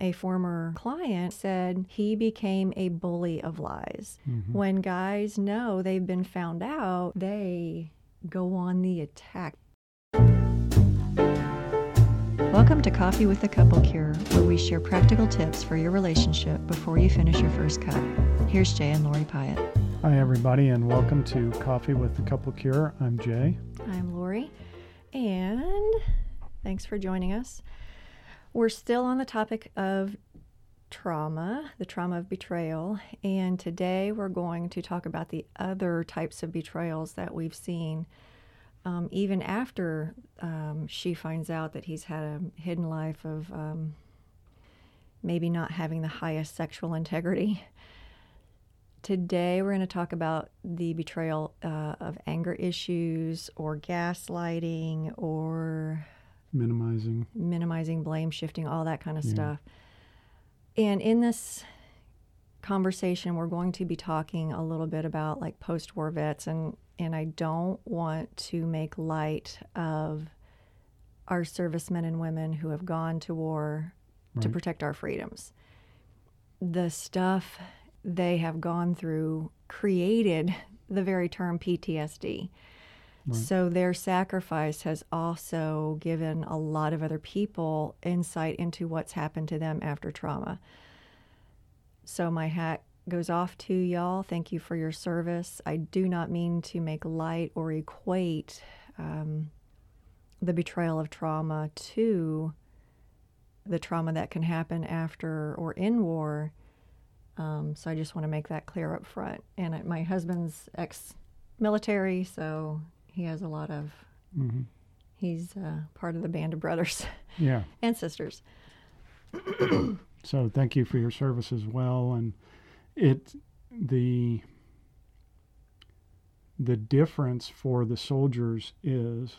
a former client said he became a bully of lies. Mm-hmm. When guys know they've been found out, they go on the attack. Welcome to Coffee with the Couple Cure, where we share practical tips for your relationship before you finish your first cup. Here's Jay and Lori Pyatt. Hi, everybody, and welcome to Coffee with the Couple Cure. I'm Jay. I'm Lori, and thanks for joining us. We're still on the topic of trauma, the trauma of betrayal, and today we're going to talk about the other types of betrayals that we've seen. Um, even after um, she finds out that he's had a hidden life of um, maybe not having the highest sexual integrity. Today, we're going to talk about the betrayal uh, of anger issues or gaslighting or Minimizing. minimizing, blame shifting, all that kind of Yeah. stuff. And in this conversation, we're going to be talking a little bit about like post war vets, and, and I don't want to make light of our servicemen and women who have gone to war to protect our freedoms. The stuff they have gone through created the very term PTSD. So their sacrifice has also given a lot of other people insight into what's happened to them after trauma. So my hat goes off to y'all. Thank you for your service. I do not mean to make light or equate um, the betrayal of trauma to the trauma that can happen after or in war. Um, so I just want to make that clear up front. And my husband's ex-military, so he has a lot of. hmm He's uh, part of the band of brothers Yeah. and sisters. So thank you for your service as well. And it the the difference for the soldiers is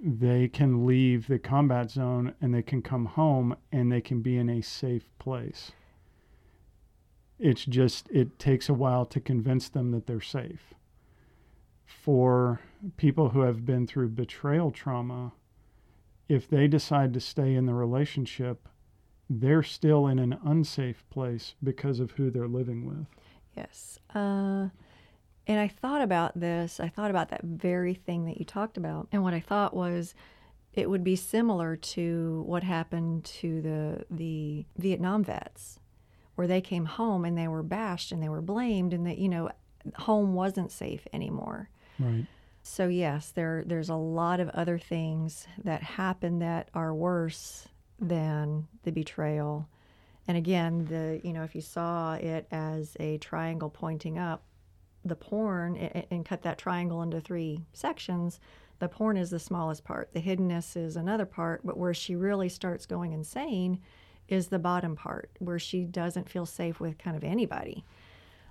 they can leave the combat zone and they can come home and they can be in a safe place. It's just it takes a while to convince them that they're safe. For people who have been through betrayal trauma, if they decide to stay in the relationship, they're still in an unsafe place because of who they're living with. Yes. Uh, and I thought about this. I thought about that very thing that you talked about. And what I thought was it would be similar to what happened to the the Vietnam vets where they came home and they were bashed and they were blamed and that you know home wasn't safe anymore. Right. So yes, there there's a lot of other things that happen that are worse than the betrayal. And again, the you know if you saw it as a triangle pointing up, the porn a- a- and cut that triangle into three sections, the porn is the smallest part. The hiddenness is another part, but where she really starts going insane is the bottom part, where she doesn't feel safe with kind of anybody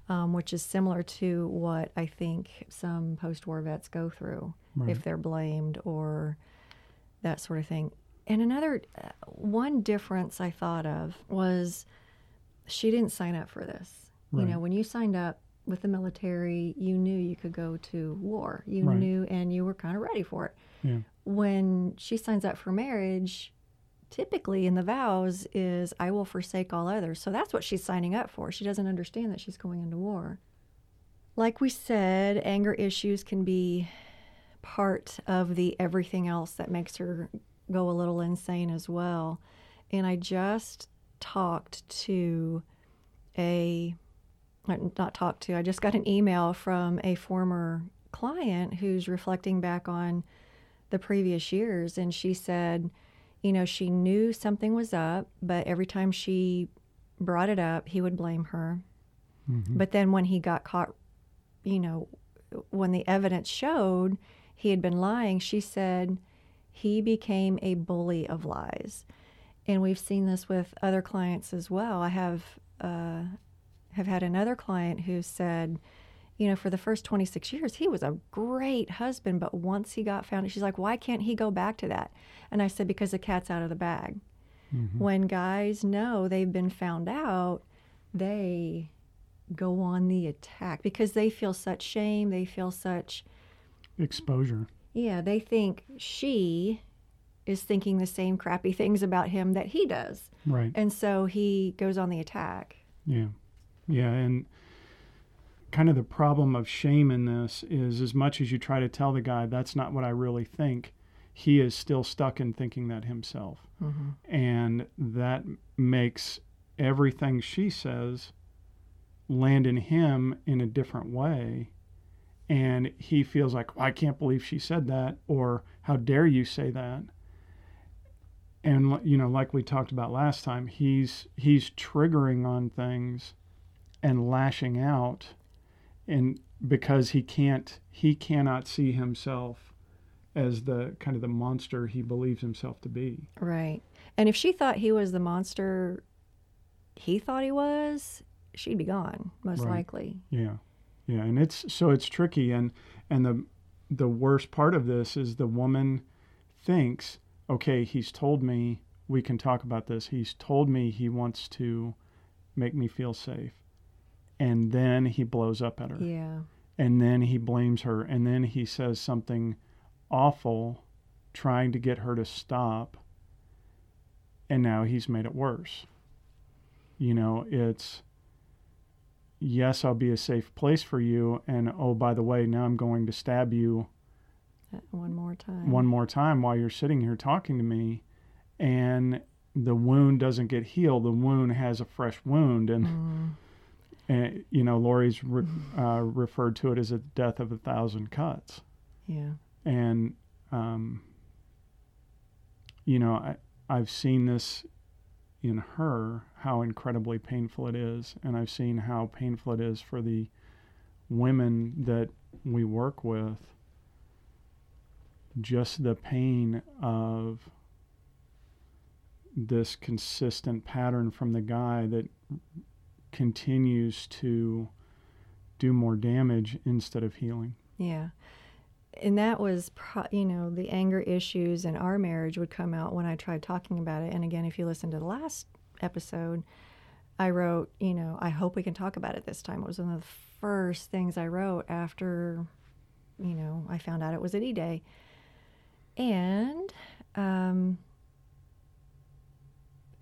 um, which is similar to what I think some post war vets go through Right. if they're blamed or that sort of thing. And another uh, one difference I thought of was she didn't sign up for this. You know, when you signed up with the military, you knew you could go to war. You Right. knew and you were kind of ready for it. Yeah. When she signs up for marriage, typically in the vows is I will forsake all others. So that's what she's signing up for. She doesn't understand that she's going into war. Like we said, anger issues can be part of the everything else that makes her go a little insane as well. And I just talked to a not talked to, I just got an email from a former client who's reflecting back on the previous years and she said, you know, she knew something was up, but every time she brought it up, he would blame her. Mhm. But then when he got caught, you know, when the evidence showed he had been lying, she said he became a bully of lies. And we've seen this with other clients as well. I have uh, have had another client who said, you know, for the first 26 years, he was a great husband, but once he got found, she's like, why can't he go back to that? And I said, because the cat's out of the bag. Mhm. When guys know they've been found out, they go on the attack because they feel such shame. They feel such, Exposure. yeah, they think she is thinking the same crappy things about him that he does. Right. And so he goes on the attack. Yeah. Yeah. And kind of the problem of shame in this is as much as you try to tell the guy that's not what I really think, he is still stuck in thinking that himself. Mm-hmm. And that makes everything she says land in him in a different way. And he feels like, I can't believe she said that, or how dare you say that? And you know, like we talked about last time, he's he's triggering on things and lashing out and because he can't he cannot see himself as the kind of the monster he believes himself to be. Right. And if she thought he was the monster he thought he was, she'd be gone, most Right. likely. Yeah. Yeah, and it's so it's tricky and and the the worst part of this is the woman thinks, okay, he's told me we can talk about this. He's told me he wants to make me feel safe. And then he blows up at her. Yeah. and then he blames her and then he says something awful trying to get her to stop and now he's made it worse you know it's yes i'll be a safe place for you and oh by the way now i'm going to stab you Uh, One more time. one more time while you're sitting here talking to me and the wound doesn't get healed the wound has a fresh wound and Mm, and you know Lori's re- uh, referred to it as a death of a thousand cuts, yeah. and um, you know I, I've seen this in her how incredibly painful it is, and I've seen how painful it is for the women that we work with. Just the pain of this consistent pattern from the guy that continues to do more damage instead of healing. Yeah. And that was, pro- you know, the anger issues in our marriage would come out when I tried talking about it. And again, if you listen to the last episode, I wrote, you know, I hope we can talk about it this time. It was one of the first things I wrote after, you know, I found out it was a D Day. And um,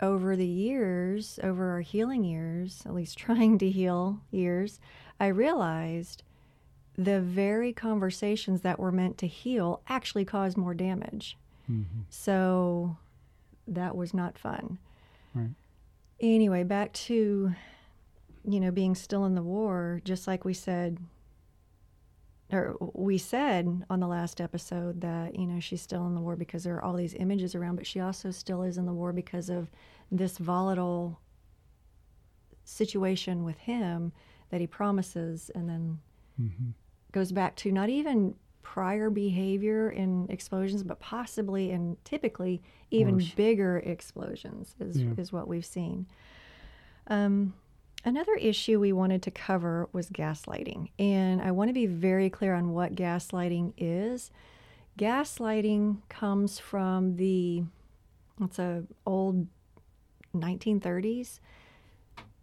over the years, over our healing years, at least trying to heal years, I realized the very conversations that were meant to heal actually caused more damage. Mm-hmm. So that was not fun. Right. Anyway, back to, you know, being still in the war, just like we said, or we said on the last episode that, you know, she's still in the war because there are all these images around, but she also still is in the war because of this volatile situation with him that he promises and then Mm-hmm. goes back to not even prior behavior in explosions, but possibly and typically even Worse. bigger explosions is, Yeah. is what we've seen. Um, another issue we wanted to cover was gaslighting. And I want to be very clear on what gaslighting is. Gaslighting comes from the, it's a old 1930s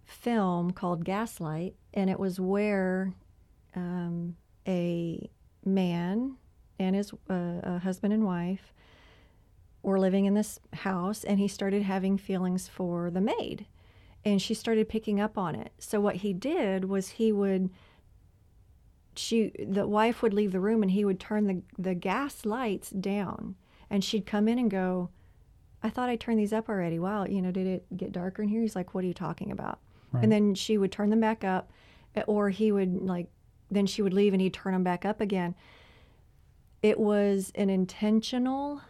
film called Gaslight, and it was where um, a man and his uh, husband and wife were living in this house, and he started having feelings for the maid, and she started picking up on it. So what he did was he would. She, the wife would leave the room and he would turn the, the gas lights down and she'd come in and go, I thought I turned these up already. Wow, you know, did it get darker in here? He's like, What are you talking about? Right. And then she would turn them back up, eh, or he would like, then she would leave and he'd turn them back up again. It was an intentional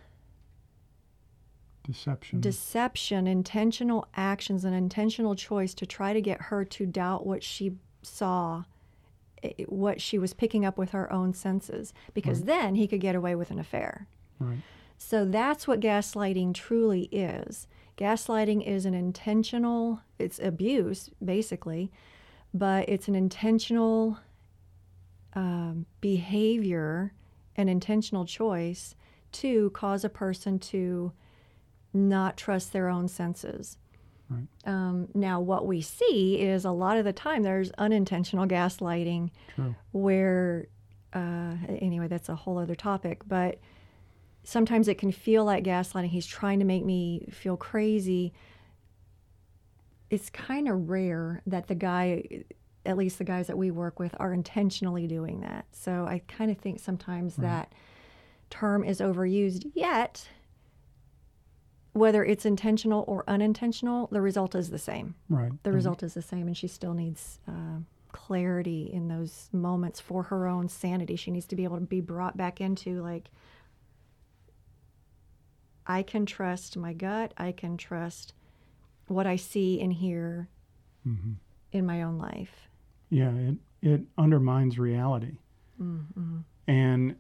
Deception. deception, intentional actions, an intentional choice to try to get her to doubt what she saw, what she was picking up with her own senses, because then he could get away with an affair. right. So that's what gaslighting truly is. Gaslighting is an intentional, it's abuse, basically, but it's an intentional um, behavior, an intentional choice to cause a person to not trust their own senses. Right. Um, now, what we see is a lot of the time there's unintentional gaslighting True. where uh, anyway that's a whole other topic but sometimes it can feel like gaslighting. He's trying to make me feel crazy. It's kind of rare that the guy, at least the guys that we work with, are intentionally doing that. So I kind of think sometimes that term is overused. Yet, whether it's intentional or unintentional, the result is the same. Right. The result is the same, and she still needs uh, clarity in those moments for her own sanity. She needs to be able to be brought back into like, I can trust my gut. I can trust what I see and hear hmm in my own life. Yeah, it it undermines reality. Mm-hmm. And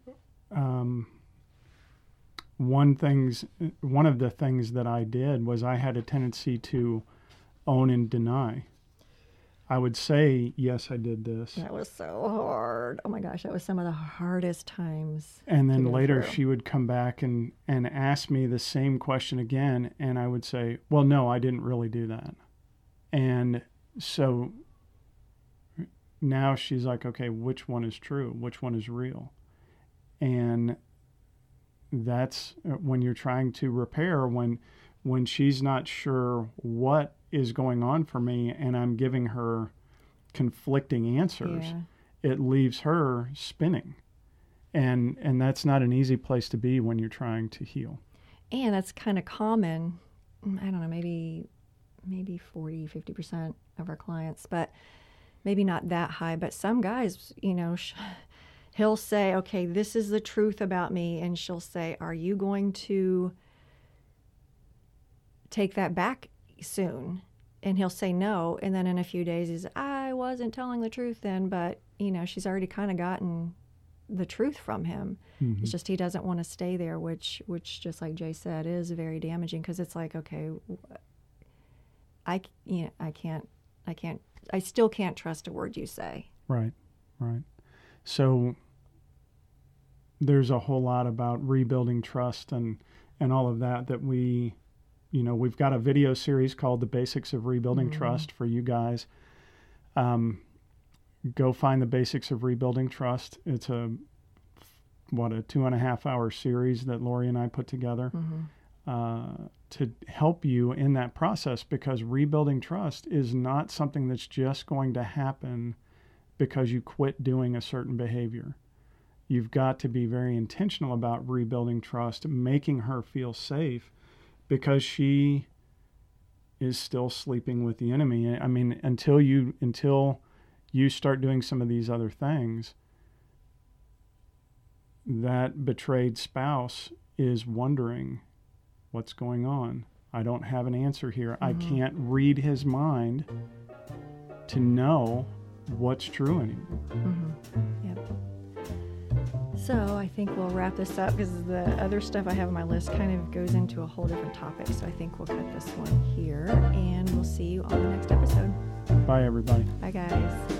um, one things, one of the things that I did was I had a tendency to own and deny. I would say, yes, I did this, That was so hard. Oh my gosh, that was some of the hardest times. and then later through. she would come back and and ask me the same question again, and I would say, well, no, I didn't really do that. And so now she's like, okay, which one is true? Which one is real? And that's uh, when you're trying to repair when when she's not sure what is going on for me and I'm giving her conflicting answers Yeah. it leaves her spinning and and that's not an easy place to be when you're trying to heal And that's kind of common. I don't know, maybe maybe 40, 50% of our clients, but maybe not that high. But some guys, you know, sh- he'll say, okay, this is the truth about me. And she'll say, are you going to take that back soon? And he'll say no. And then in a few days, he's, I wasn't telling the truth then, but, you know, she's already kind of gotten the truth from him. Mhm. It's just he doesn't want to stay there, which, which just like Jay said, is very damaging because it's like, okay, I, you know, I can't, I can't, I still can't trust a word you say. right right so there's a whole lot about rebuilding trust and and all of that that we you know we've got a video series called the basics of rebuilding Mhm. trust for you guys um, go find the basics of rebuilding trust it's a what a two and a half hour series that lori and i put together Mm-hmm. uh, to help you in that process because rebuilding trust is not something that's just going to happen because you quit doing a certain behavior. You've got to be very intentional about rebuilding trust, making her feel safe because she is still sleeping with the enemy. I mean, until you until you start doing some of these other things, that betrayed spouse is wondering what's going on. I don't have an answer here. I Mhm. can't read his mind to know what's true anymore. Mm-hmm. Yep. So I think we'll wrap this up because the other stuff I have on my list kind of goes into a whole different topic. So I think we'll cut this one here and we'll see you on the next episode. Bye, everybody. Bye, guys.